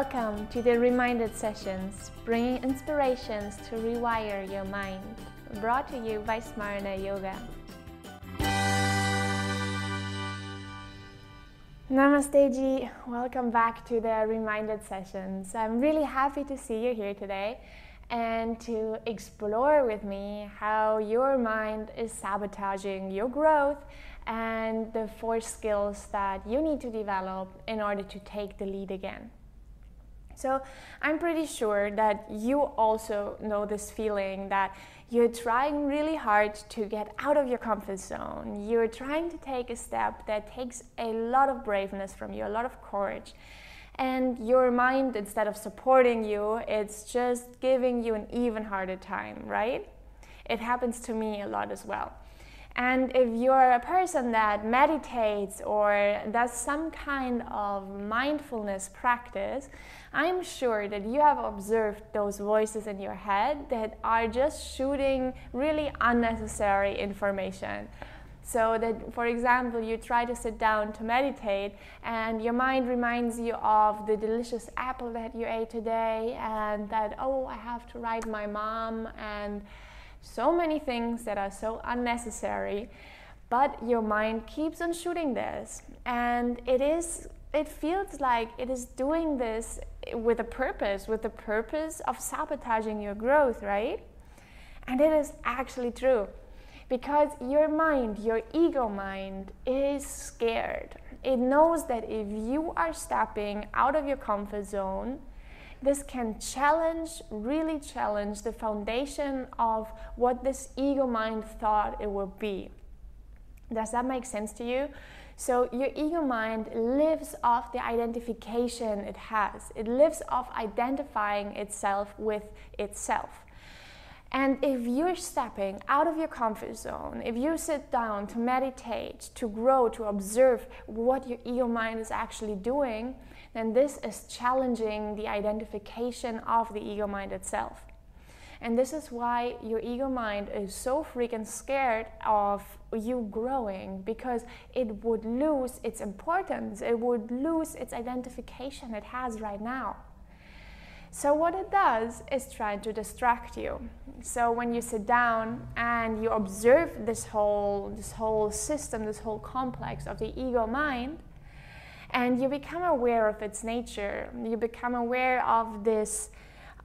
Welcome to the Reminded Sessions, bringing inspirations to rewire your mind. Brought to you by Smarna Yoga. Namaste Ji, welcome back to the Reminded Sessions. I'm really happy to see you here today and to explore with me how your mind is sabotaging your growth and the four skills that you need to develop in order to take the lead again. So I'm pretty sure that you also know this feeling that you're trying really hard to get out of your comfort zone. You're trying to take a step that takes a lot of braveness from you, a lot of courage. And your mind, instead of supporting you, it's just giving you an even harder time, right? It happens to me a lot as well. And if you're a person that meditates or does some kind of mindfulness practice, I'm sure that you have observed those voices in your head that are just shooting really unnecessary information. So that, for example, you try to sit down to meditate, and your mind reminds you of the delicious apple that you ate today, and that, oh, I have to write my mom, and so many things that are so unnecessary, but your mind keeps on shooting this. And it is it feels like it is doing this with a purpose, with the purpose of sabotaging your growth, right? And it is actually true. Because your mind, your ego mind, is scared. It knows that if you are stepping out of your comfort zone, this can challenge, really challenge the foundation of what this ego mind thought it would be. Does that make sense to you? So, your ego mind lives off the identification it has, it lives off identifying itself with itself. And if you're stepping out of your comfort zone, if you sit down to meditate, to grow, to observe what your ego mind is actually doing, then this is challenging the identification of the ego mind itself. And this is why your ego mind is so freaking scared of you growing because it would lose its importance, it would lose its identification it has right now. So what it does is try to distract you. So when you sit down and you observe this whole this whole system, this whole complex of the ego mind, and you become aware of its nature, you become aware of this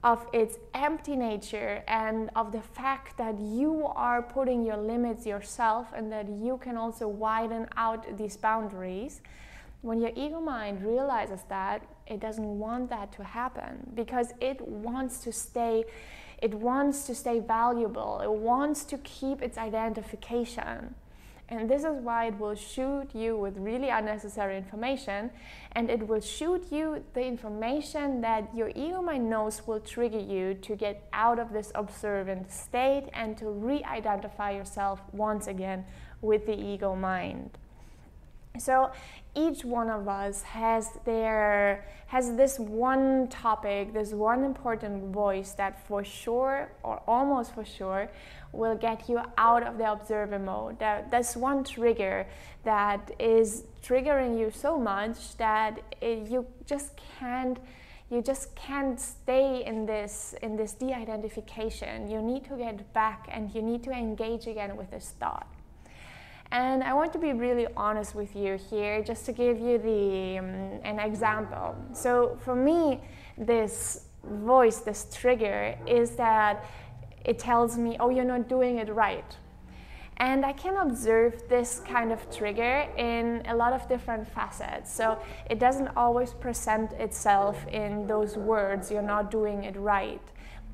of its empty nature and of the fact that you are putting your limits yourself and that you can also widen out these boundaries when your ego mind realizes that, it doesn't want that to happen because it wants to stay it wants to stay valuable. It wants to keep its identification. And this is why it will shoot you with really unnecessary information and it will shoot you the information that your ego mind knows will trigger you to get out of this observant state and to re identify yourself once again with the ego mind. So each one of us has their has this one topic, this one important voice that for sure or almost for sure will get you out of the observer mode. That that's one trigger that is triggering you so much that it, you just can't you just can't stay in this in this de-identification. You need to get back and you need to engage again with this thought. And I want to be really honest with you here, just to give you the um, an example. So for me, this voice, this trigger, is that it tells me, "Oh, you're not doing it right." And I can observe this kind of trigger in a lot of different facets. So it doesn't always present itself in those words, you're not doing it right.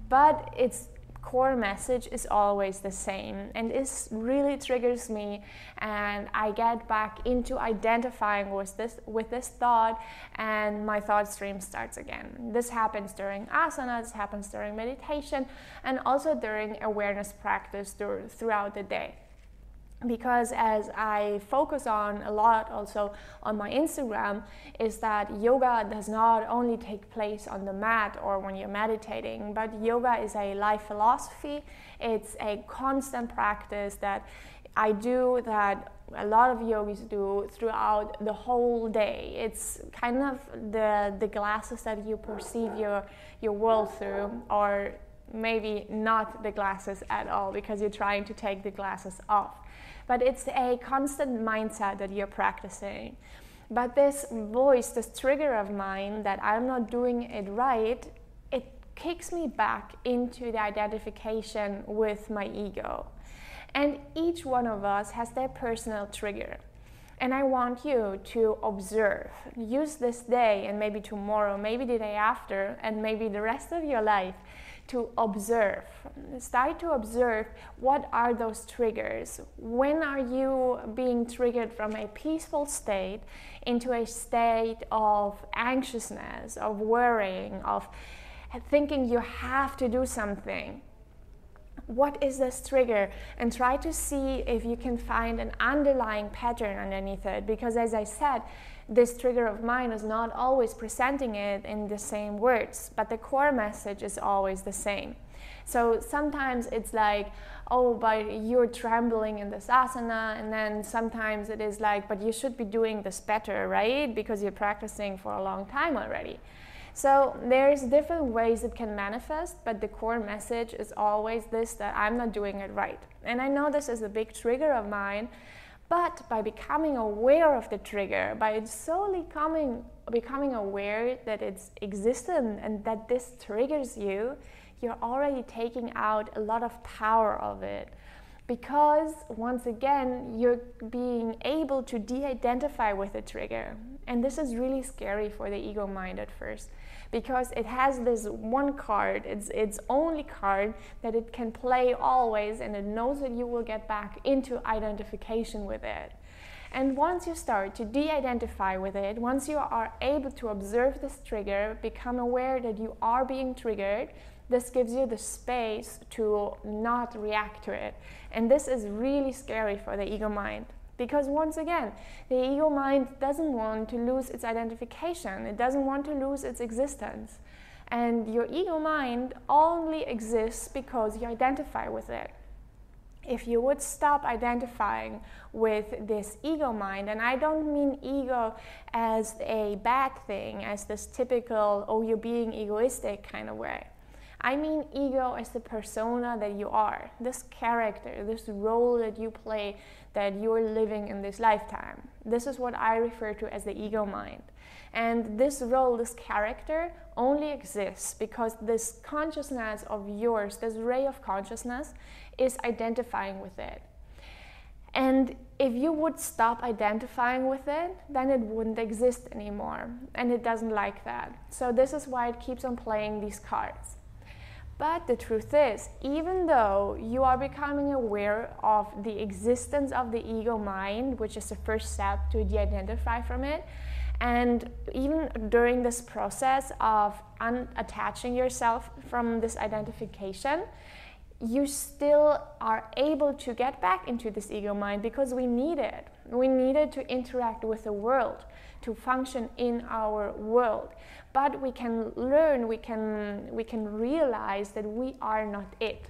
But it's core message is always the same. And this really triggers me and i get back into identifying with this with this thought and my thought stream starts again. This happens during asana this happens during meditation and also during awareness practice throughout the day because as I focus on a lot also on my Instagram is that yoga does not only take place on the mat or when you're meditating, but yoga is a life philosophy. It's a constant practice that I do that a lot of yogis do throughout the whole day. It's kind of the the glasses that you perceive your your world through or maybe not the glasses at all because you're trying to take the glasses off but it's a constant mindset that you're practicing. But this voice, this trigger of mine that I'm not doing it right, it kicks me back into the identification with my ego. And each one of us has their personal trigger. And I want you to observe. Use this day and maybe tomorrow, maybe the day after, and maybe the rest of your life to observe. Start to observe what are those triggers. When are you being triggered from a peaceful state into a state of anxiousness, of worrying, of thinking you have to do something? What is this trigger? And try to see if you can find an underlying pattern underneath it. Because, as I said, this trigger of mine is not always presenting it in the same words, but the core message is always the same. So sometimes it's like, oh, but you're trembling in this asana, and then sometimes it is like, but you should be doing this better, right? Because you're practicing for a long time already. So there's different ways it can manifest, but the core message is always this that I'm not doing it right. And I know this is a big trigger of mine but by becoming aware of the trigger, by solely coming, becoming aware that it's existent and that this triggers you, you're already taking out a lot of power of it. Because once again, you're being able to de identify with the trigger. And this is really scary for the ego mind at first because it has this one card, it's its only card that it can play always, and it knows that you will get back into identification with it. And once you start to de identify with it, once you are able to observe this trigger, become aware that you are being triggered, this gives you the space to not react to it. And this is really scary for the ego mind. Because once again, the ego mind doesn't want to lose its identification, it doesn't want to lose its existence. And your ego mind only exists because you identify with it. If you would stop identifying with this ego mind, and I don't mean ego as a bad thing, as this typical, oh, you're being egoistic kind of way. I mean ego as the persona that you are, this character, this role that you play that you're living in this lifetime. This is what I refer to as the ego mind. And this role, this character, only exists because this consciousness of yours, this ray of consciousness, is identifying with it. And if you would stop identifying with it, then it wouldn't exist anymore. And it doesn't like that. So, this is why it keeps on playing these cards. But the truth is, even though you are becoming aware of the existence of the ego mind, which is the first step to de identify from it, and even during this process of unattaching yourself from this identification, you still are able to get back into this ego mind because we need it. We need it to interact with the world, to function in our world but we can learn we can we can realize that we are not it.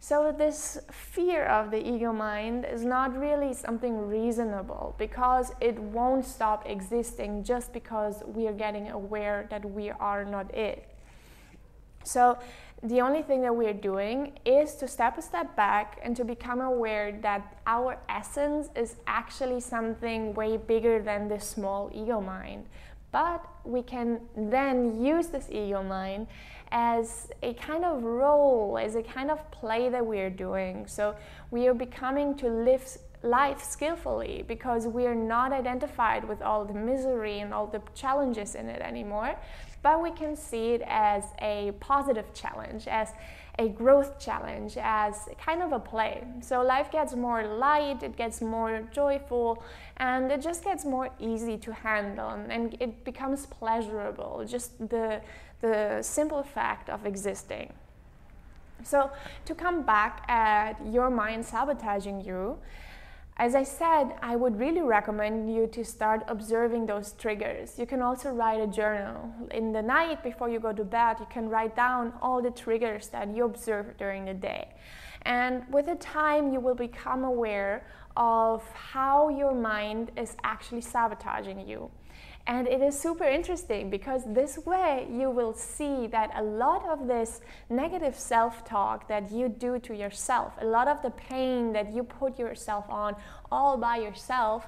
So this fear of the ego mind is not really something reasonable because it won't stop existing just because we are getting aware that we are not it. So the only thing that we're doing is to step a step back and to become aware that our essence is actually something way bigger than this small ego mind but we can then use this ego mind as a kind of role, as a kind of play that we are doing. So we are becoming to live life skillfully because we are not identified with all the misery and all the challenges in it anymore, but we can see it as a positive challenge, as a growth challenge as kind of a play. So life gets more light, it gets more joyful, and it just gets more easy to handle and it becomes pleasurable, just the, the simple fact of existing. So, to come back at your mind sabotaging you, As I said, I would really recommend you to start observing those triggers. You can also write a journal. In the night before you go to bed, you can write down all the triggers that you observe during the day. And with the time, you will become aware of how your mind is actually sabotaging you. And it is super interesting because this way you will see that a lot of this negative self talk that you do to yourself, a lot of the pain that you put yourself on all by yourself,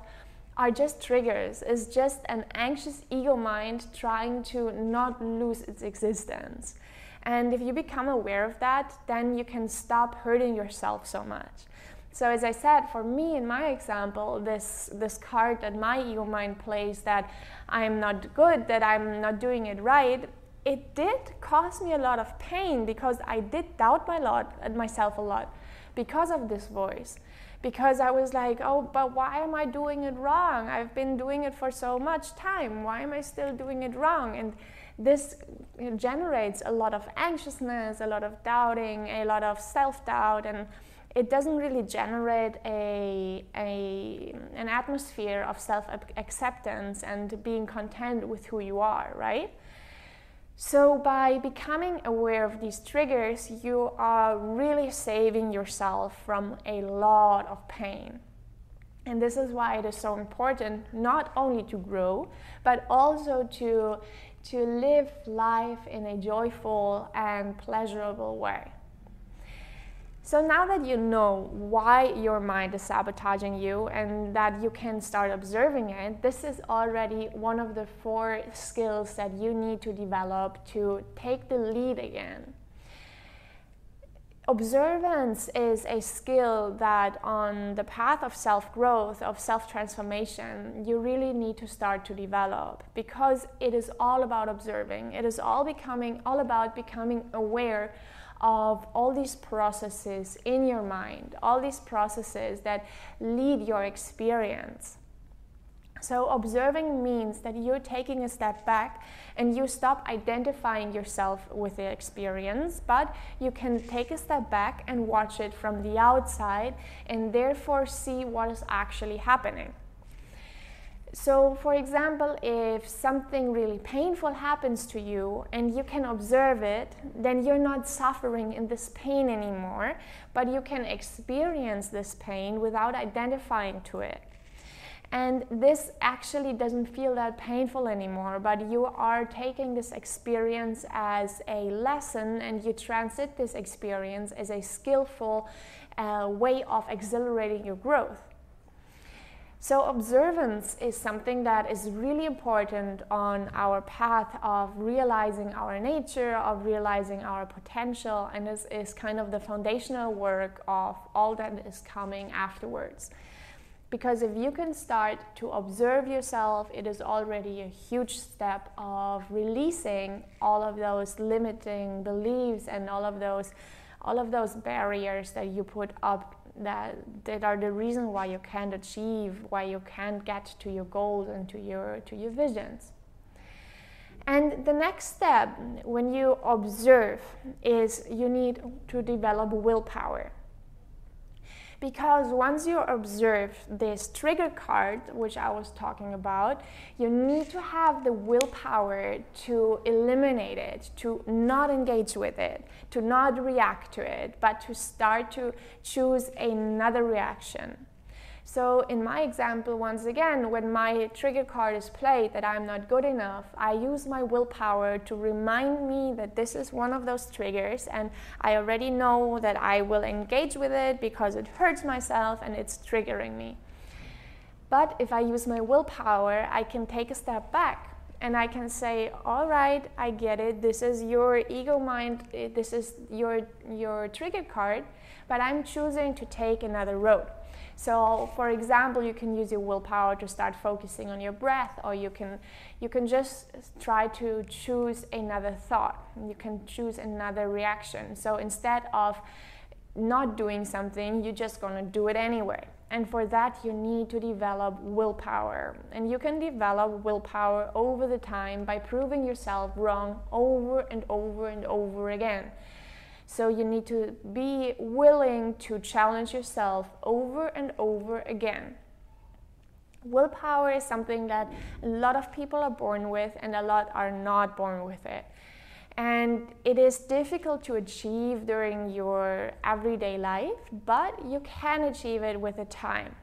are just triggers. It's just an anxious ego mind trying to not lose its existence. And if you become aware of that, then you can stop hurting yourself so much. So as I said, for me in my example, this this card that my ego mind plays that I'm not good, that I'm not doing it right, it did cause me a lot of pain because I did doubt my lot myself a lot because of this voice. Because I was like, oh, but why am I doing it wrong? I've been doing it for so much time. Why am I still doing it wrong? And this generates a lot of anxiousness, a lot of doubting, a lot of self doubt, and it doesn't really generate a, a, an atmosphere of self acceptance and being content with who you are, right? So, by becoming aware of these triggers, you are really saving yourself from a lot of pain. And this is why it is so important not only to grow, but also to, to live life in a joyful and pleasurable way. So now that you know why your mind is sabotaging you and that you can start observing it, this is already one of the four skills that you need to develop to take the lead again. Observance is a skill that, on the path of self growth, of self transformation, you really need to start to develop because it is all about observing. It is all becoming, all about becoming aware of all these processes in your mind, all these processes that lead your experience. So, observing means that you're taking a step back and you stop identifying yourself with the experience, but you can take a step back and watch it from the outside and therefore see what is actually happening. So, for example, if something really painful happens to you and you can observe it, then you're not suffering in this pain anymore, but you can experience this pain without identifying to it. And this actually doesn't feel that painful anymore, but you are taking this experience as a lesson and you transit this experience as a skillful uh, way of accelerating your growth. So, observance is something that is really important on our path of realizing our nature, of realizing our potential, and this is kind of the foundational work of all that is coming afterwards. Because if you can start to observe yourself, it is already a huge step of releasing all of those limiting beliefs and all of those all of those barriers that you put up that that are the reason why you can't achieve, why you can't get to your goals and to your to your visions. And the next step when you observe is you need to develop willpower. Because once you observe this trigger card, which I was talking about, you need to have the willpower to eliminate it, to not engage with it, to not react to it, but to start to choose another reaction. So, in my example, once again, when my trigger card is played that I'm not good enough, I use my willpower to remind me that this is one of those triggers, and I already know that I will engage with it because it hurts myself and it's triggering me. But if I use my willpower, I can take a step back and I can say, "All right, I get it. This is your ego mind. Eh, this is your your trigger card, but I'm choosing to take another road." So, for example, you can use your willpower to start focusing on your breath, or you can you can just try to choose another thought. You can choose another reaction. So instead of not doing something, you're just gonna do it anyway. And for that, you need to develop willpower. And you can develop willpower over the time by proving yourself wrong over and over and over again. So you need to be willing to challenge yourself over and over again. Willpower is something that a lot of people are born with, and a lot are not born with it. And it is difficult to achieve during your everyday life, but you can achieve it with the time.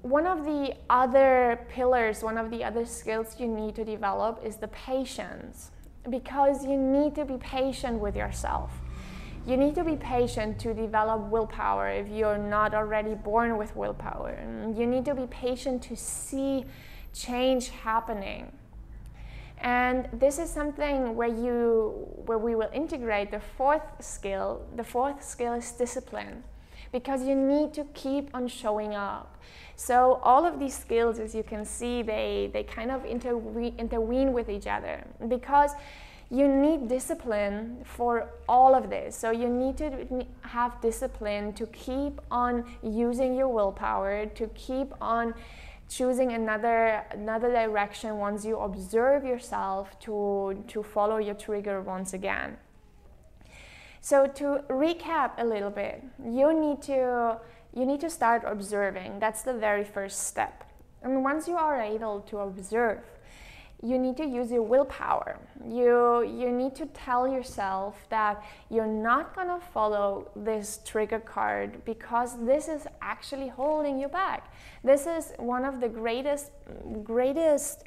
One of the other pillars, one of the other skills you need to develop is the patience, because you need to be patient with yourself. You need to be patient to develop willpower if you're not already born with willpower. You need to be patient to see change happening. And this is something where you where we will integrate the fourth skill. The fourth skill is discipline because you need to keep on showing up. So all of these skills as you can see they they kind of interwe- intervene with each other because you need discipline for all of this. So you need to have discipline to keep on using your willpower, to keep on choosing another another direction once you observe yourself to to follow your trigger once again. So to recap a little bit, you need to you need to start observing. That's the very first step. And once you are able to observe, you need to use your willpower. You, you need to tell yourself that you're not gonna follow this trigger card because this is actually holding you back. This is one of the greatest, greatest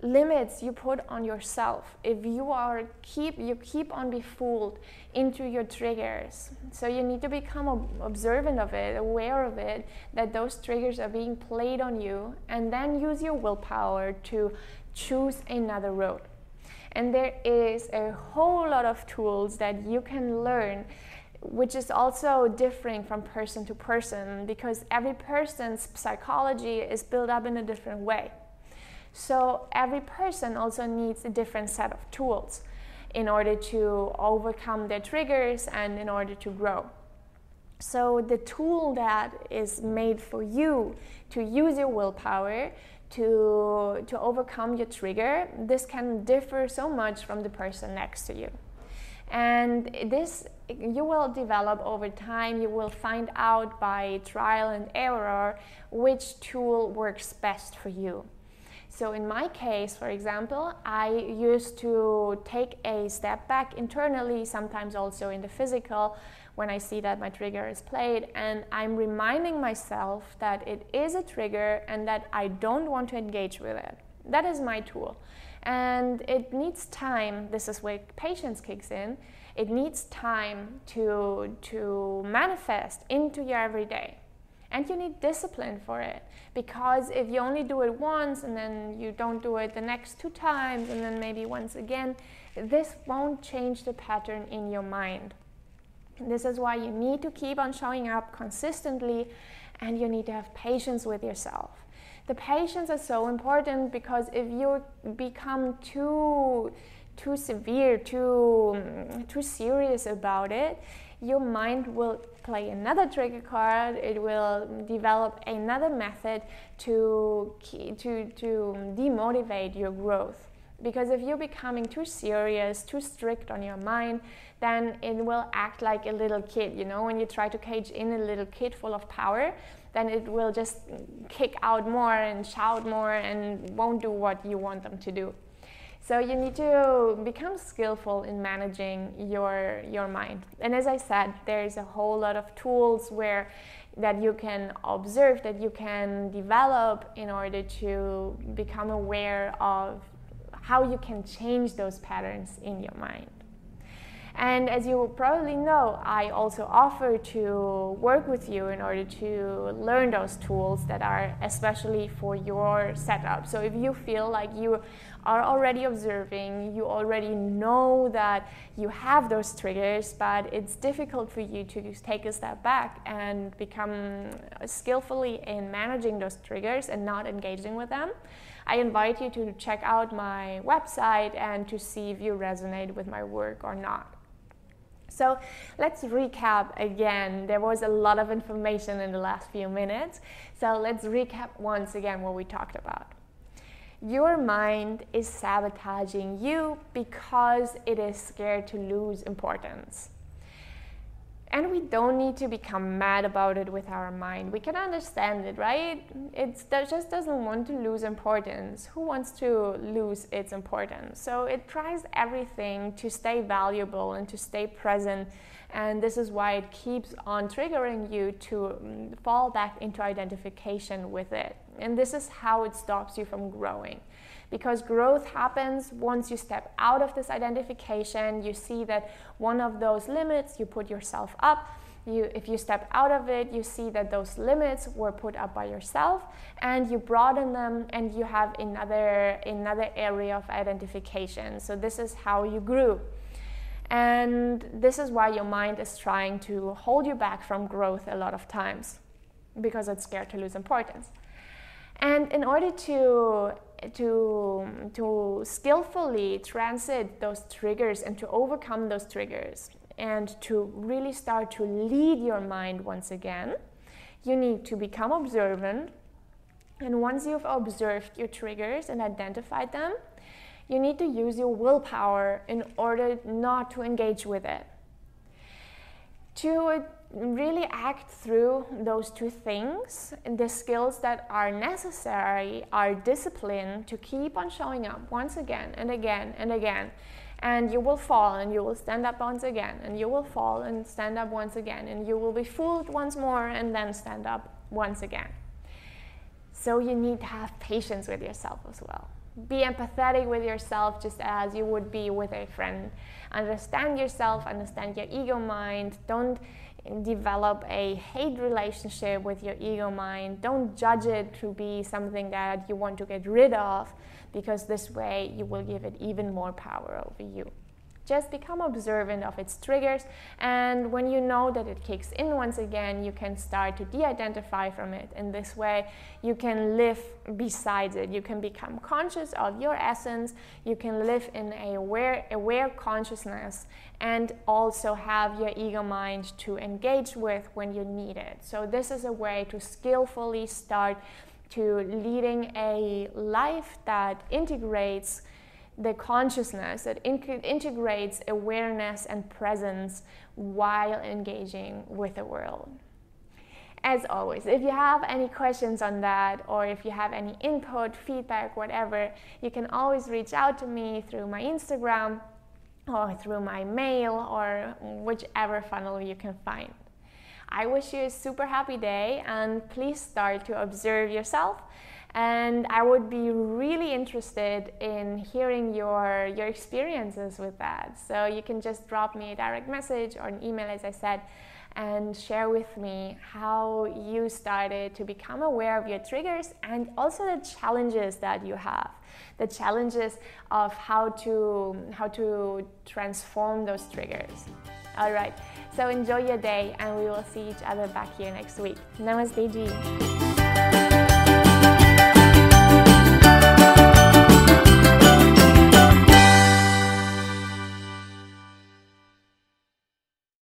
limits you put on yourself if you are keep you keep on be fooled into your triggers so you need to become observant of it aware of it that those triggers are being played on you and then use your willpower to choose another road. And there is a whole lot of tools that you can learn, which is also differing from person to person because every person's psychology is built up in a different way. So every person also needs a different set of tools in order to overcome their triggers and in order to grow. So the tool that is made for you to use your willpower to, to overcome your trigger, this can differ so much from the person next to you. And this you will develop over time. You will find out by trial and error which tool works best for you. So, in my case, for example, I used to take a step back internally, sometimes also in the physical, when I see that my trigger is played, and I'm reminding myself that it is a trigger and that I don't want to engage with it. That is my tool. And it needs time, this is where patience kicks in. It needs time to, to manifest into your everyday. And you need discipline for it because if you only do it once and then you don't do it the next two times and then maybe once again, this won't change the pattern in your mind. This is why you need to keep on showing up consistently and you need to have patience with yourself. The patience is so important because if you become too too severe, too too serious about it, your mind will play another trigger card. It will develop another method to to to demotivate your growth. Because if you're becoming too serious, too strict on your mind, then it will act like a little kid. You know, when you try to cage in a little kid full of power, then it will just kick out more and shout more and won't do what you want them to do. So you need to become skillful in managing your your mind. And as I said, there's a whole lot of tools where that you can observe, that you can develop in order to become aware of how you can change those patterns in your mind. And as you probably know, I also offer to work with you in order to learn those tools that are especially for your setup. So if you feel like you are already observing, you already know that you have those triggers, but it's difficult for you to take a step back and become skillfully in managing those triggers and not engaging with them. I invite you to check out my website and to see if you resonate with my work or not. So let's recap again. There was a lot of information in the last few minutes. So let's recap once again what we talked about. your mind is sabotaging you because it is scared to lose importance. And we don't need to become mad about it with our mind. We can understand it, right? It just doesn't want to lose importance. Who wants to lose its importance? So it tries everything to stay valuable and to stay present. And this is why it keeps on triggering you to mm, fall back into identification with it. And this is how it stops you from growing because growth happens once you step out of this identification. You see that one of those limits, you put yourself up. You, if you step out of it, you see that those limits were put up by yourself, and you broaden them, and you have another another area of identification. So this is how you grew. And this is why your mind is trying to hold you back from growth a lot of times because it's scared to lose importance. And in order to to, to skillfully transit those triggers and to overcome those triggers and to really start to lead your mind once again, you need to become observant. And once you've observed your triggers and identified them, you need to use your willpower in order not to engage with it. To really act through those two things, the skills that are necessary are discipline to keep on showing up once again and again and again. And you will fall and you will stand up once again, and you will fall and stand up once again, and you will be fooled once more and then stand up once again. So you need to have patience with yourself as well. Be empathetic with yourself just as you would be with a friend. Understand yourself, understand your ego mind. Don't develop a hate relationship with your ego mind. Don't judge it to be something that you want to get rid of, because this way you will give it even more power over you. Just become observant of its triggers, and when you know that it kicks in once again, you can start to de identify from it. In this way, you can live beside it. You can become conscious of your essence, you can live in a aware, aware consciousness, and also have your ego mind to engage with when you need it. So, this is a way to skillfully start to leading a life that integrates the consciousness that in- integrates awareness and presence while engaging with the world. As always, if you have any questions on that, or if you have any input, feedback, whatever, you can always reach out to me through my Instagram or through my mail or whichever funnel you can find. I wish you a super happy day and please start to observe yourself and I would be really interested in hearing your, your experiences with that. So you can just drop me a direct message or an email, as I said, and share with me how you started to become aware of your triggers and also the challenges that you have. The challenges of how to how to transform those triggers. All right. So enjoy your day and we will see each other back here next week. Namaste